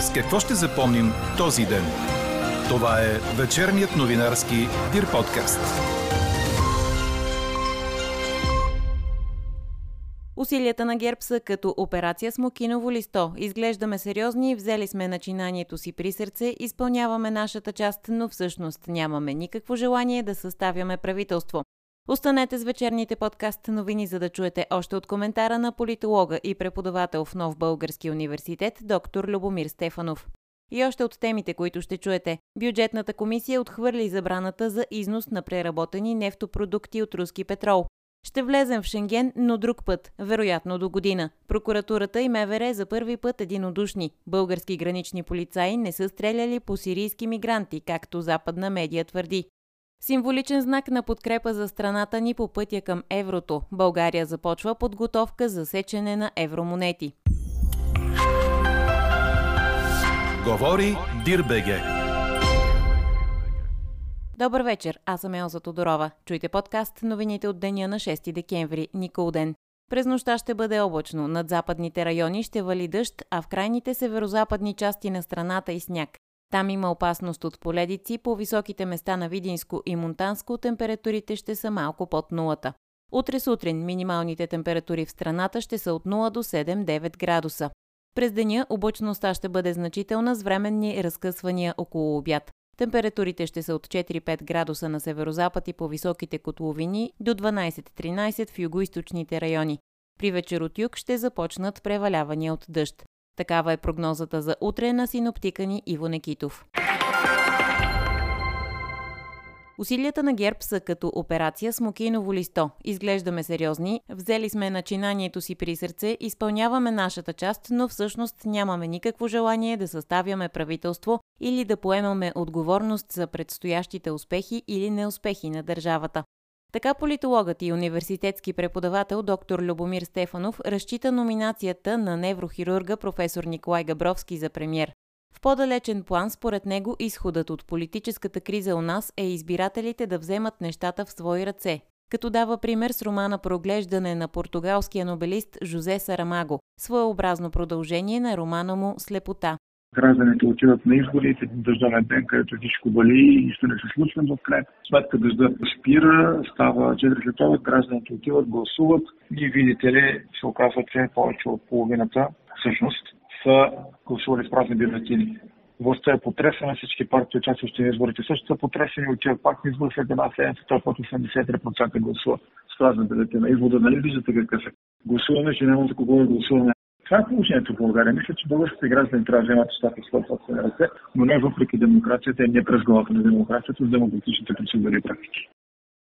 С какво ще запомним този ден? Това е вечерният новинарски Дир подкаст. Усилията на ГЕРБ са като операция Смокиново листо. Изглеждаме сериозни, взели сме начинанието си при сърце, изпълняваме нашата част, но всъщност нямаме никакво желание да съставяме правителство. Останете с вечерните подкаст новини, за да чуете още от коментара на политолога и преподавател в Нов Български университет, доктор Любомир Стефанов. И още от темите, които ще чуете. Бюджетната комисия отхвърли забраната за износ на преработени нефтопродукти от руски петрол. Ще влезем в Шенген, но друг път, вероятно до година. Прокуратурата и МВР за първи път единодушни. Български гранични полицаи не са стреляли по сирийски мигранти, както западна медия твърди. Символичен знак на подкрепа за страната ни по пътя към еврото. България започва подготовка за сечене на евромонети. Говори Дирбеге. Добър вечер, аз съм Елза Тодорова. Чуйте подкаст новините от деня на 6 декември, Никол ден. През нощта ще бъде облачно, над западните райони ще вали дъжд, а в крайните северо-западни части на страната и сняг. Там има опасност от поледици, по високите места на Видинско и Монтанско температурите ще са малко под нулата. Утре сутрин минималните температури в страната ще са от 0 до 7-9 градуса. През деня облачността ще бъде значителна с временни разкъсвания около обяд. Температурите ще са от 4-5 градуса на северозапад и по високите котловини до 12-13 в югоисточните райони. При вечер от юг ще започнат превалявания от дъжд. Такава е прогнозата за утре на синоптика ни Иво Некитов. Усилията на ГЕРБ са като операция Смокиново листо. Изглеждаме сериозни, взели сме начинанието си при сърце, изпълняваме нашата част, но всъщност нямаме никакво желание да съставяме правителство или да поемаме отговорност за предстоящите успехи или неуспехи на държавата. Така политологът и университетски преподавател доктор Любомир Стефанов разчита номинацията на неврохирурга професор Николай Габровски за премьер. В по-далечен план, според него, изходът от политическата криза у нас е избирателите да вземат нещата в свои ръце, като дава пример с романа Проглеждане на португалския нобелист Жозе Сарамаго, своеобразно продължение на романа му Слепота. Гражданите отиват на изборите, дъждовен ден, където всичко вали нищо не се случва в край. Сметка дъжда спира, става 4 след гражданите отиват, гласуват и видите ли, се оказва, че повече от половината всъщност са гласували с празни бюлетини. Властта е потресена, всички партии, участващи в изборите също са потресени, отиват пак на след една седмица, той път 83% гласува с празна бюлетина. Извода, нали виждате какъв е? Гласуваме, че няма за кого да гласуваме. Това е положението в България. Мисля, че българските граждани трябва да вземат нещата в своя собствени ръце, но не въпреки демокрацията и не през главата на демокрацията, с демократичните процедури и практики.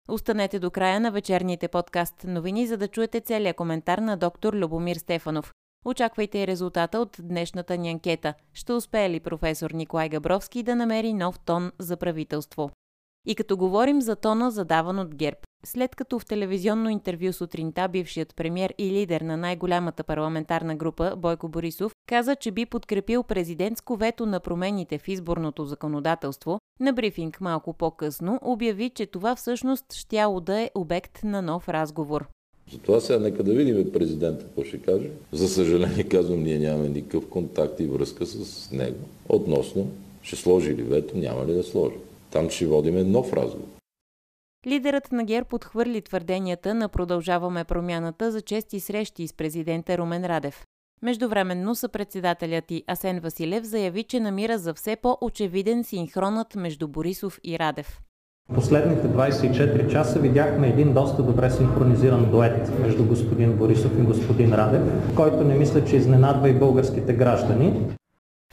Останете до края на вечерните подкаст новини, за да чуете целият коментар на доктор Любомир Стефанов. Очаквайте и резултата от днешната ни анкета. Ще успее ли професор Николай Габровски да намери нов тон за правителство? И като говорим за тона задаван от ГЕРБ, след като в телевизионно интервю сутринта бившият премьер и лидер на най-голямата парламентарна група Бойко Борисов каза, че би подкрепил президентско вето на промените в изборното законодателство, на брифинг малко по-късно обяви, че това всъщност щяло да е обект на нов разговор. Затова сега нека да видим президента какво ще каже. За съжаление казвам, ние нямаме никакъв контакт и връзка с него. Относно, ще сложи ли вето, няма ли да сложи. Там ще водиме нов разговор. Лидерът на ГЕРБ отхвърли твърденията на Продължаваме промяната за чести срещи с президента Румен Радев. Междувременно съпредседателят и Асен Василев заяви, че намира за все по-очевиден синхронът между Борисов и Радев. Последните 24 часа видяхме един доста добре синхронизиран дует между господин Борисов и господин Радев, който не мисля, че изненадва и българските граждани.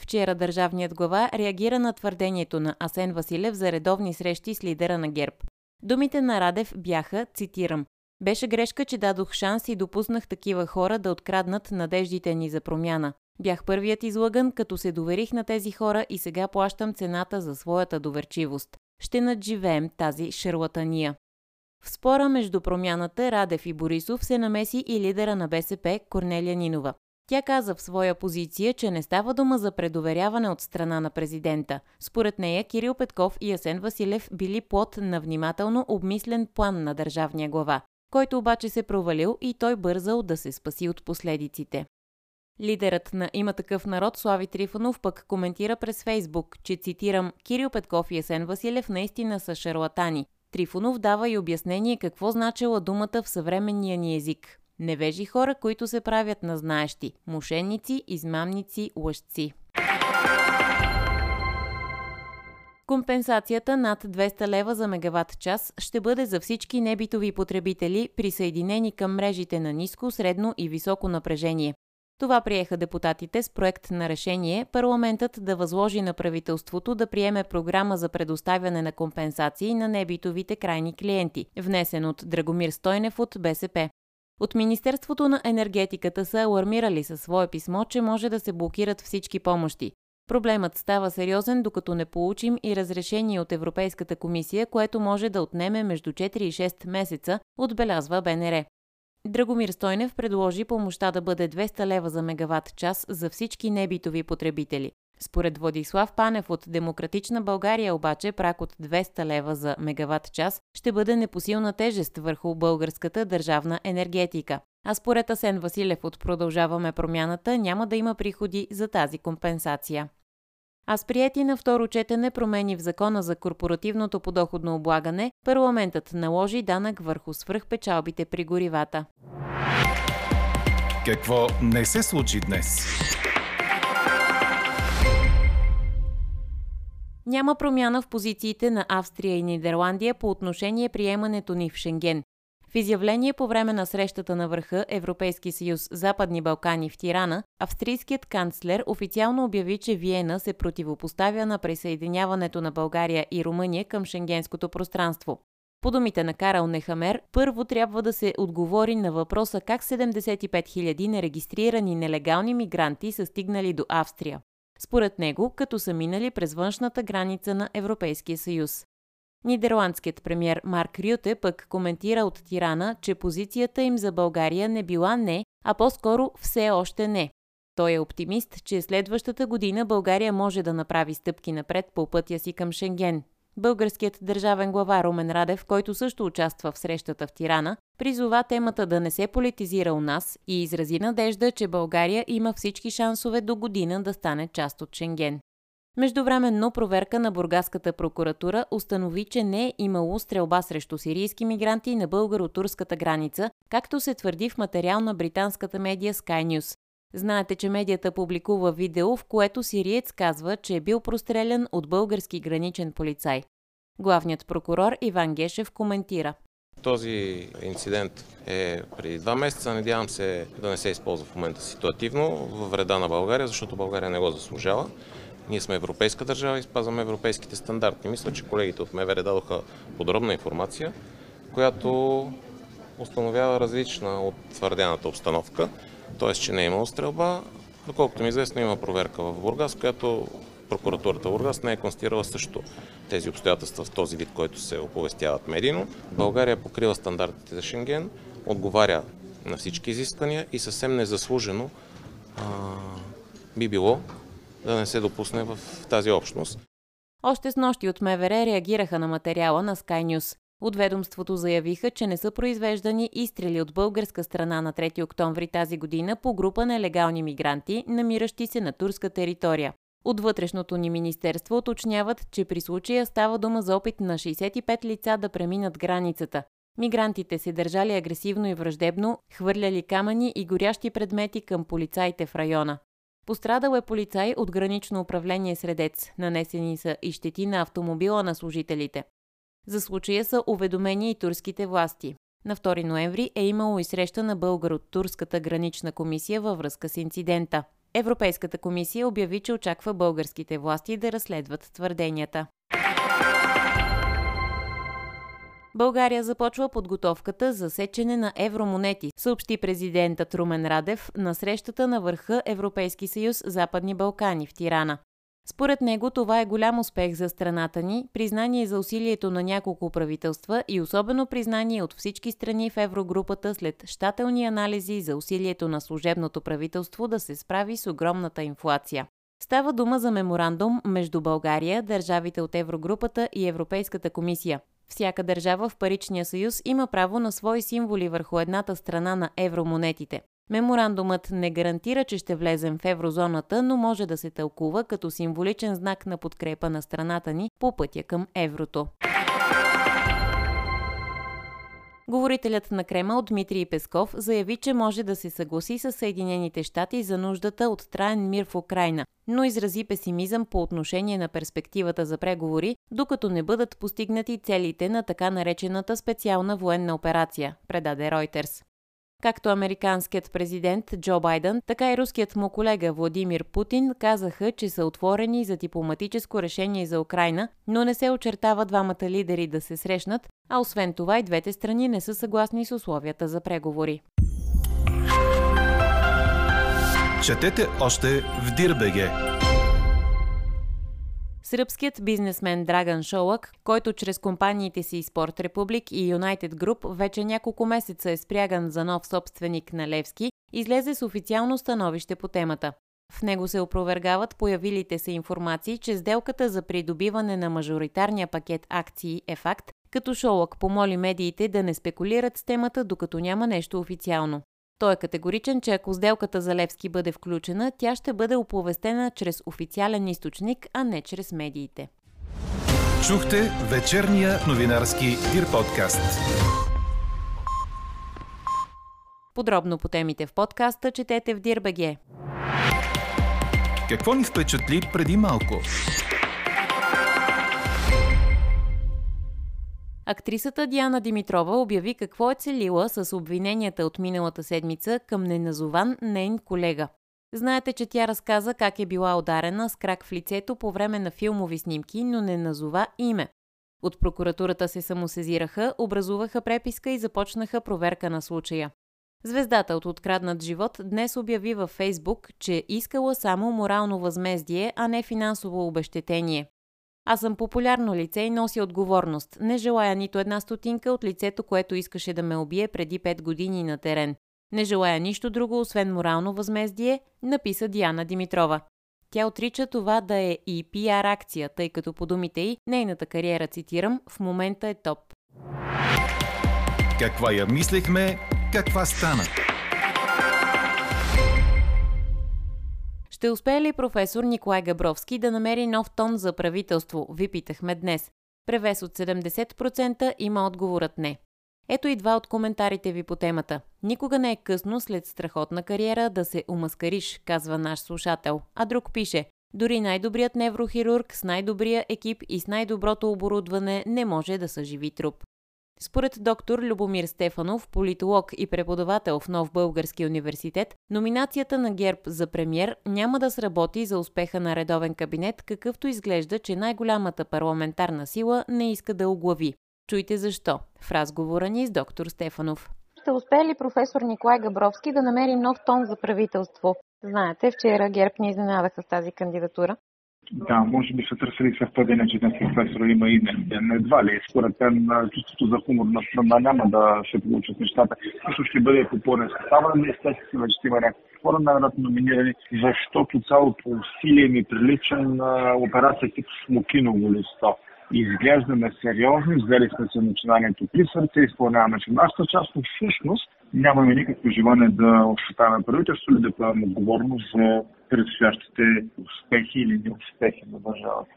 Вчера държавният глава реагира на твърдението на Асен Василев за редовни срещи с лидера на ГЕРБ. Думите на Радев бяха, цитирам, беше грешка, че дадох шанс и допуснах такива хора да откраднат надеждите ни за промяна. Бях първият излъган, като се доверих на тези хора и сега плащам цената за своята доверчивост ще надживеем тази шарлатания. В спора между промяната Радев и Борисов се намеси и лидера на БСП Корнелия Нинова. Тя каза в своя позиция, че не става дума за предоверяване от страна на президента. Според нея Кирил Петков и Асен Василев били плод на внимателно обмислен план на държавния глава, който обаче се провалил и той бързал да се спаси от последиците. Лидерът на Има такъв народ Слави Трифонов пък коментира през Фейсбук, че цитирам Кирил Петков и Есен Василев наистина са шарлатани. Трифонов дава и обяснение какво значила думата в съвременния ни език. Невежи хора, които се правят на знаещи. Мошенници, измамници, лъжци. Компенсацията над 200 лева за мегаватт час ще бъде за всички небитови потребители, присъединени към мрежите на ниско, средно и високо напрежение. Това приеха депутатите с проект на решение парламентът да възложи на правителството да приеме програма за предоставяне на компенсации на небитовите крайни клиенти, внесен от Драгомир Стойнев от БСП. От Министерството на енергетиката са алармирали със свое писмо, че може да се блокират всички помощи. Проблемът става сериозен, докато не получим и разрешение от Европейската комисия, което може да отнеме между 4 и 6 месеца, отбелязва БНР. Драгомир Стойнев предложи помощта да бъде 200 лева за мегаватт час за всички небитови потребители. Според Владислав Панев от Демократична България обаче прак от 200 лева за мегаватт час ще бъде непосилна тежест върху българската държавна енергетика. А според Асен Василев от Продължаваме промяната няма да има приходи за тази компенсация. А с прияти на второ четене промени в закона за корпоративното подоходно облагане, парламентът наложи данък върху свръхпечалбите при горивата. Какво не се случи днес? Няма промяна в позициите на Австрия и Нидерландия по отношение приемането ни в Шенген. В изявление по време на срещата на върха Европейски съюз Западни Балкани в Тирана, австрийският канцлер официално обяви, че Виена се противопоставя на присъединяването на България и Румъния към шенгенското пространство. По думите на Карал Нехамер, първо трябва да се отговори на въпроса как 75 000 нерегистрирани нелегални мигранти са стигнали до Австрия. Според него, като са минали през външната граница на Европейския съюз. Нидерландският премьер Марк Рюте пък коментира от Тирана, че позицията им за България не била не, а по-скоро все още не. Той е оптимист, че следващата година България може да направи стъпки напред по пътя си към Шенген. Българският държавен глава Румен Радев, който също участва в срещата в Тирана, призова темата да не се политизира у нас и изрази надежда, че България има всички шансове до година да стане част от Шенген. Междувременно проверка на Бургаската прокуратура установи, че не е имало стрелба срещу сирийски мигранти на българо-турската граница, както се твърди в материал на британската медия Sky News. Знаете, че медията публикува видео, в което сириец казва, че е бил прострелян от български граничен полицай. Главният прокурор Иван Гешев коментира. Този инцидент е преди два месеца. Надявам се да не се използва в момента ситуативно във вреда на България, защото България не го заслужава. Ние сме европейска държава и спазваме европейските стандарти. Мисля, че колегите от МВР дадоха подробна информация, която установява различна от твърдената обстановка, т.е. че не е имало стрелба. Доколкото ми известно, има проверка в Бургас, която прокуратурата Бургас не е констатирала също тези обстоятелства в този вид, който се оповестяват медийно. България покрива стандартите за Шенген, отговаря на всички изисквания и съвсем незаслужено а, би било да не се допусне в тази общност. Още с нощи от МВР реагираха на материала на Sky News. От ведомството заявиха, че не са произвеждани изстрели от българска страна на 3 октомври тази година по група нелегални мигранти, намиращи се на турска територия. От вътрешното ни министерство уточняват, че при случая става дума за опит на 65 лица да преминат границата. Мигрантите се държали агресивно и враждебно, хвърляли камъни и горящи предмети към полицаите в района. Пострадал е полицай от гранично управление Средец. Нанесени са и щети на автомобила на служителите. За случая са уведомени и турските власти. На 2 ноември е имало и среща на българ от Турската гранична комисия във връзка с инцидента. Европейската комисия обяви, че очаква българските власти да разследват твърденията. България започва подготовката за сечене на евромонети, съобщи президентът Румен Радев на срещата на върха Европейски съюз Западни Балкани в Тирана. Според него това е голям успех за страната ни, признание за усилието на няколко правителства и особено признание от всички страни в еврогрупата след щателни анализи за усилието на служебното правителство да се справи с огромната инфлация. Става дума за меморандум между България, държавите от Еврогрупата и Европейската комисия. Всяка държава в Паричния съюз има право на свои символи върху едната страна на евромонетите. Меморандумът не гарантира, че ще влезем в еврозоната, но може да се тълкува като символичен знак на подкрепа на страната ни по пътя към еврото. Говорителят на Кремъл Дмитрий Песков заяви, че може да се съгласи с Съединените щати за нуждата от траен мир в Украина, но изрази песимизъм по отношение на перспективата за преговори, докато не бъдат постигнати целите на така наречената специална военна операция, предаде Ройтерс. Както американският президент Джо Байден, така и руският му колега Владимир Путин казаха, че са отворени за дипломатическо решение за Украина, но не се очертава двамата лидери да се срещнат, а освен това и двете страни не са съгласни с условията за преговори. Четете още в Дирбеге! Сръбският бизнесмен Драган Шолак, който чрез компаниите си Спорт Републик и United Group вече няколко месеца е спряган за нов собственик на Левски, излезе с официално становище по темата. В него се опровергават появилите се информации, че сделката за придобиване на мажоритарния пакет акции е факт, като Шолак помоли медиите да не спекулират с темата, докато няма нещо официално. Той е категоричен, че ако сделката за Левски бъде включена, тя ще бъде оповестена чрез официален източник, а не чрез медиите. Чухте вечерния новинарски Дир подкаст. Подробно по темите в подкаста четете в Дирбеге. Какво ни впечатли преди малко? Актрисата Диана Димитрова обяви какво е целила с обвиненията от миналата седмица към неназован нейн колега. Знаете, че тя разказа как е била ударена с крак в лицето по време на филмови снимки, но не назова име. От прокуратурата се самосезираха, образуваха преписка и започнаха проверка на случая. Звездата от откраднат живот днес обяви във Фейсбук, че искала само морално възмездие, а не финансово обещетение. Аз съм популярно лице и нося отговорност. Не желая нито една стотинка от лицето, което искаше да ме убие преди 5 години на терен. Не желая нищо друго, освен морално възмездие, написа Диана Димитрова. Тя отрича това да е и пиар акция, тъй като по думите й, нейната кариера, цитирам, в момента е топ. Каква я мислехме, каква стана? Ще успее ли професор Николай Габровски да намери нов тон за правителство? Ви питахме днес. Превес от 70% има отговорът не. Ето и два от коментарите ви по темата. Никога не е късно след страхотна кариера да се умаскариш, казва наш слушател. А друг пише дори най-добрият неврохирург с най-добрия екип и с най-доброто оборудване не може да съживи труп. Според доктор Любомир Стефанов, политолог и преподавател в Нов Български университет, номинацията на ГЕРБ за премьер няма да сработи за успеха на редовен кабинет, какъвто изглежда, че най-голямата парламентарна сила не иска да оглави. Чуйте защо в разговора ни с доктор Стефанов. Ще успее ли професор Николай Габровски да намери нов тон за правителство? Знаете, вчера ГЕРБ ни изненадаха с тази кандидатура. Да, може би са търсили съвпадение, че днес професора има име. Едва ли. Според мен чувството за хумор на страна няма да се получат нещата. Също ще бъде попълнен състава на естествено, че ще има някакви хора най-вероятно номинирани, защото цялото усилие ми прилича на операция тип Смокиново листо изглеждаме сериозни, взели сме се начинанието при сърце, изпълняваме че нашата част, но всъщност нямаме никакво желание да ощетаваме правителство или да поемем отговорност за предстоящите успехи или неуспехи на държавата.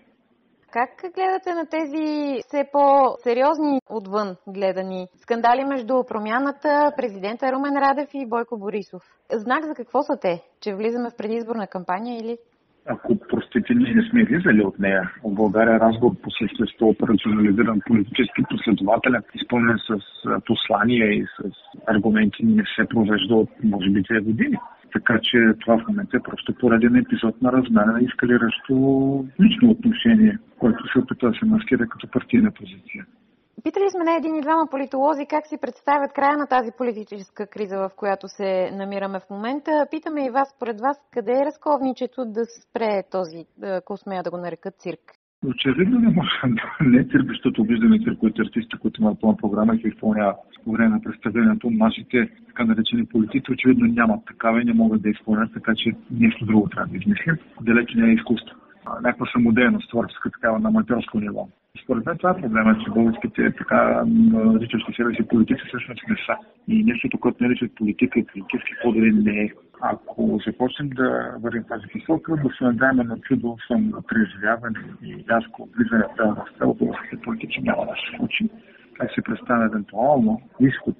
Как гледате на тези все по-сериозни отвън гледани скандали между промяната, президента Румен Радев и Бойко Борисов? Знак за какво са те? Че влизаме в предизборна кампания или? Ако простите, ние не сме влизали от нея. В България разговор по същество операционализиран, политически последователен, изпълнен с послания и с аргументи не се провежда от може би две години. Така че това в момента е просто пореден епизод на размена на изкалиращо лично отношение, което се опитва да се маскира като партийна позиция. Питали сме на един и двама политолози как си представят края на тази политическа криза, в която се намираме в момента. Питаме и вас, според вас, къде е разковничето да спре този, ако смея да го нарека цирк? Очевидно не може не е цирк, защото виждаме цирковите артисти, които имат пълна програма и се изпълняват по време на представлението. Нашите така наречени политици очевидно нямат такава и не могат да изпълнят, така че нещо друго трябва да измислим. Далеч не е изкуство. Някаква самодейност, творческа такава на аматерско ниво. Според мен това е проблема, че българските така наричащи себе си политици всъщност не са. И нещото, което наричат политика и политически подели не е. Ако започнем да вървим тази посока, да се надяваме на чудо съм преживяване и рязко влизане в тази в българските политици няма да се случи. Как се представя евентуално изход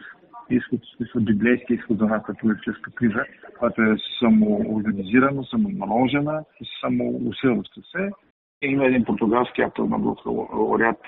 изход, смисъл библейски изход за нашата политическа криза, която е самоорганизирана, самоналожена и самоусилваща се. Има един португалски автор на лауреат,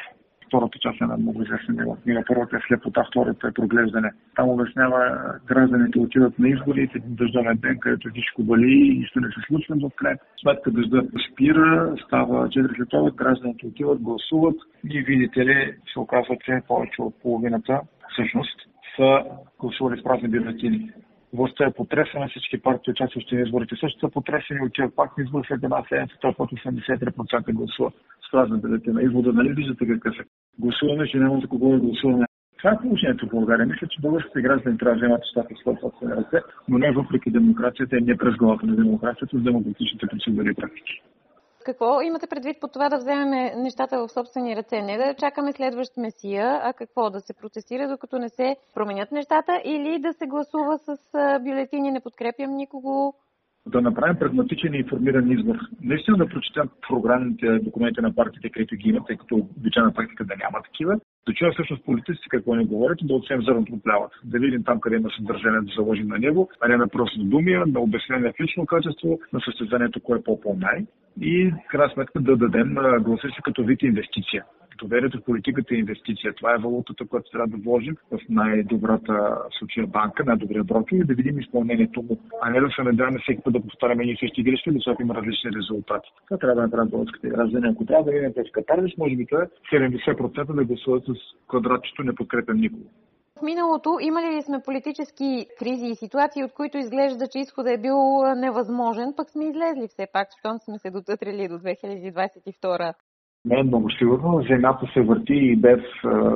втората част е на много известна него книга. Първата е слепота, втората е проглеждане. Там обяснява гражданите отиват на един дъждовен ден, където всичко вали и нищо не се случва в край. Сметка дъжда спира, става 4 след гражданите отиват, гласуват и видите ли, се оказва, че повече от половината всъщност са гласували с празни бюлетини. Властта е потресена, всички партии, участващи в изборите също са потресени, отиват пак на избори след една седмица, това път 83% гласува с празна бюлетина. Извода, нали виждате какъв е? Гласуваме, че няма за кого да гласуваме. Това е положението в България. Мисля, че българските граждани трябва да вземат нещата в своя собствени ръце, но не въпреки демокрацията и не през главата на демокрацията, с демократичните процедури и практики. Какво имате предвид по това да вземем нещата в собствени ръце? Не да чакаме следващ месия, а какво? Да се протестира докато не се променят нещата или да се гласува с бюлетини не подкрепям никого? Да направим прагматичен и информиран избор. Наистина да прочетем програмните документи на партиите, където ги имат, тъй като обичайна практика да няма такива. Чуем всъщност политиците какво не говорят да отсем зърното от плявата. Да видим там къде има съдържание да заложим на него, а не на просто думи, на обяснение в лично качество, на състезанието кое е по-по-най и в крайна сметка да дадем гласа си като вид инвестиция. Доверието в политиката е инвестиция. Това е валутата, която трябва да вложим в най-добрата случая банка, най-добрия брокер и да видим изпълнението му, а не да се надяваме всеки път да повтаряме и същи грешки, защото има различни резултати. Това трябва да направят българските граждани. Ако трябва да видим през Катарзис, може би това е 70% да гласуват с квадратчето не подкрепям никого. В миналото имали ли сме политически кризи и ситуации, от които изглежда, че изходът е бил невъзможен, пък сме излезли все пак, щом сме се дотътрили до 2022? Не е много сигурно. Земята се върти и без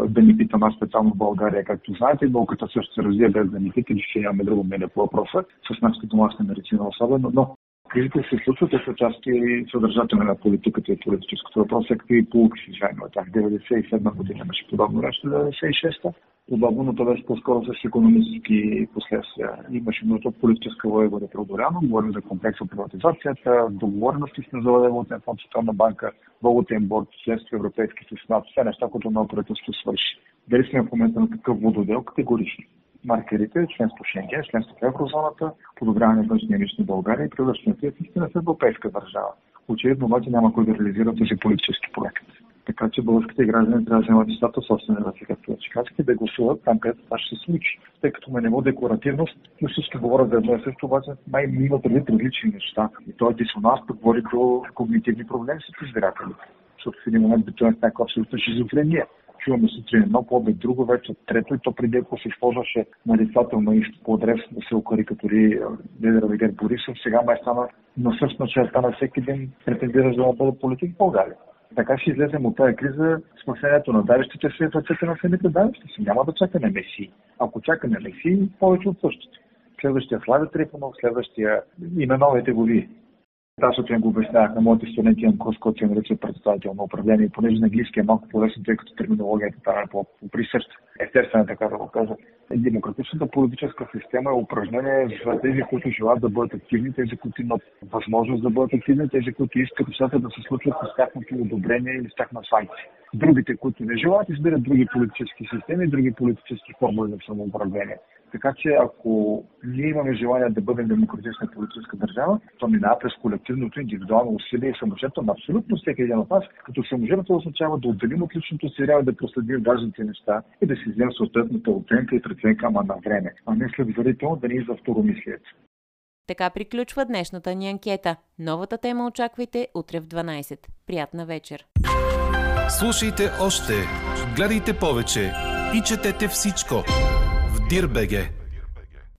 да ни питам аз специално България, както знаете. Науката също се развие без да ни пита, че нямаме друго мнение по въпроса, с нашата домашна медицина особено. Но кризите се случват, те са части съдържателни на политиката и политическото въпрос, е какви полуки си вземем от тях. 97 година имаше подобно нещо, 96-та подобно, но това беше по-скоро с економически последствия. Имаше нужда от политическа воля да преодоляно. Говорим за комплекса приватизацията, договорености с фонд, Световна банка, валутен борт, следствие Европейски съюз, все неща, които ново правителство свърши. Дали сме в момента на такъв вододел? Категорично. Маркерите, членство Шенген, членство в еврозоната, подобряване на външния лични България и превръщането в истина в европейска държава. Очевидно обаче няма кой да реализира този политически проект. Така че българските граждани трябва да вземат нещата собствени ръце, както вече казах, да гласуват там, където това ще се случи. Тъй като ме него декларативност, но всички говорят за едно и също, обаче май има предвид различни неща. И този дисонанс пък води до когнитивни проблеми с избирателите. Защото в един момент би това е някаква абсолютна шизофрения чуваме сутрин едно, по обед друго, вече трето и то преди ако се използваше нарицателно и по адрес да се окарикатури лидера Вегер Борисов, сега май стана на същна черта на всеки ден претендира да бъде политик в България. Така ще излезем от тази криза. Спасението на давещите се в ръцете на самите давещи си. Няма да чакаме Меси. Ако чакаме Меси, повече от същите. Следващия Славя Трифонов, следващия и на новите води. Аз сутрин го обяснявах на моите студенти на курс, който се нарича представител на управление, понеже на английски е малко по-лесно, тъй като терминологията там е по-присъща. Естествено, така да го кажа. Демократичната политическа система е упражнение за тези, които желаят да бъдат активни, тези, които имат възможност да бъдат активни, тези, които искат нещата да се случват с тяхното одобрение или с тяхна санкция. Другите, които не желаят, избират други политически системи, други политически формули за самоуправление. Така че ако ние имаме желание да бъдем демократична политическа държава, то минава през колективното индивидуално усилие и саможертва на абсолютно всеки един от нас, като саможертва означава да отделим от личното си и да проследим важните неща и да си вземем съответната оценка и преценка, ама на време, а не следователно да ни изza второмислието. Така приключва днешната ни анкета. Новата тема очаквайте утре в 12. Приятна вечер! Слушайте още, гледайте повече и четете всичко dir.bg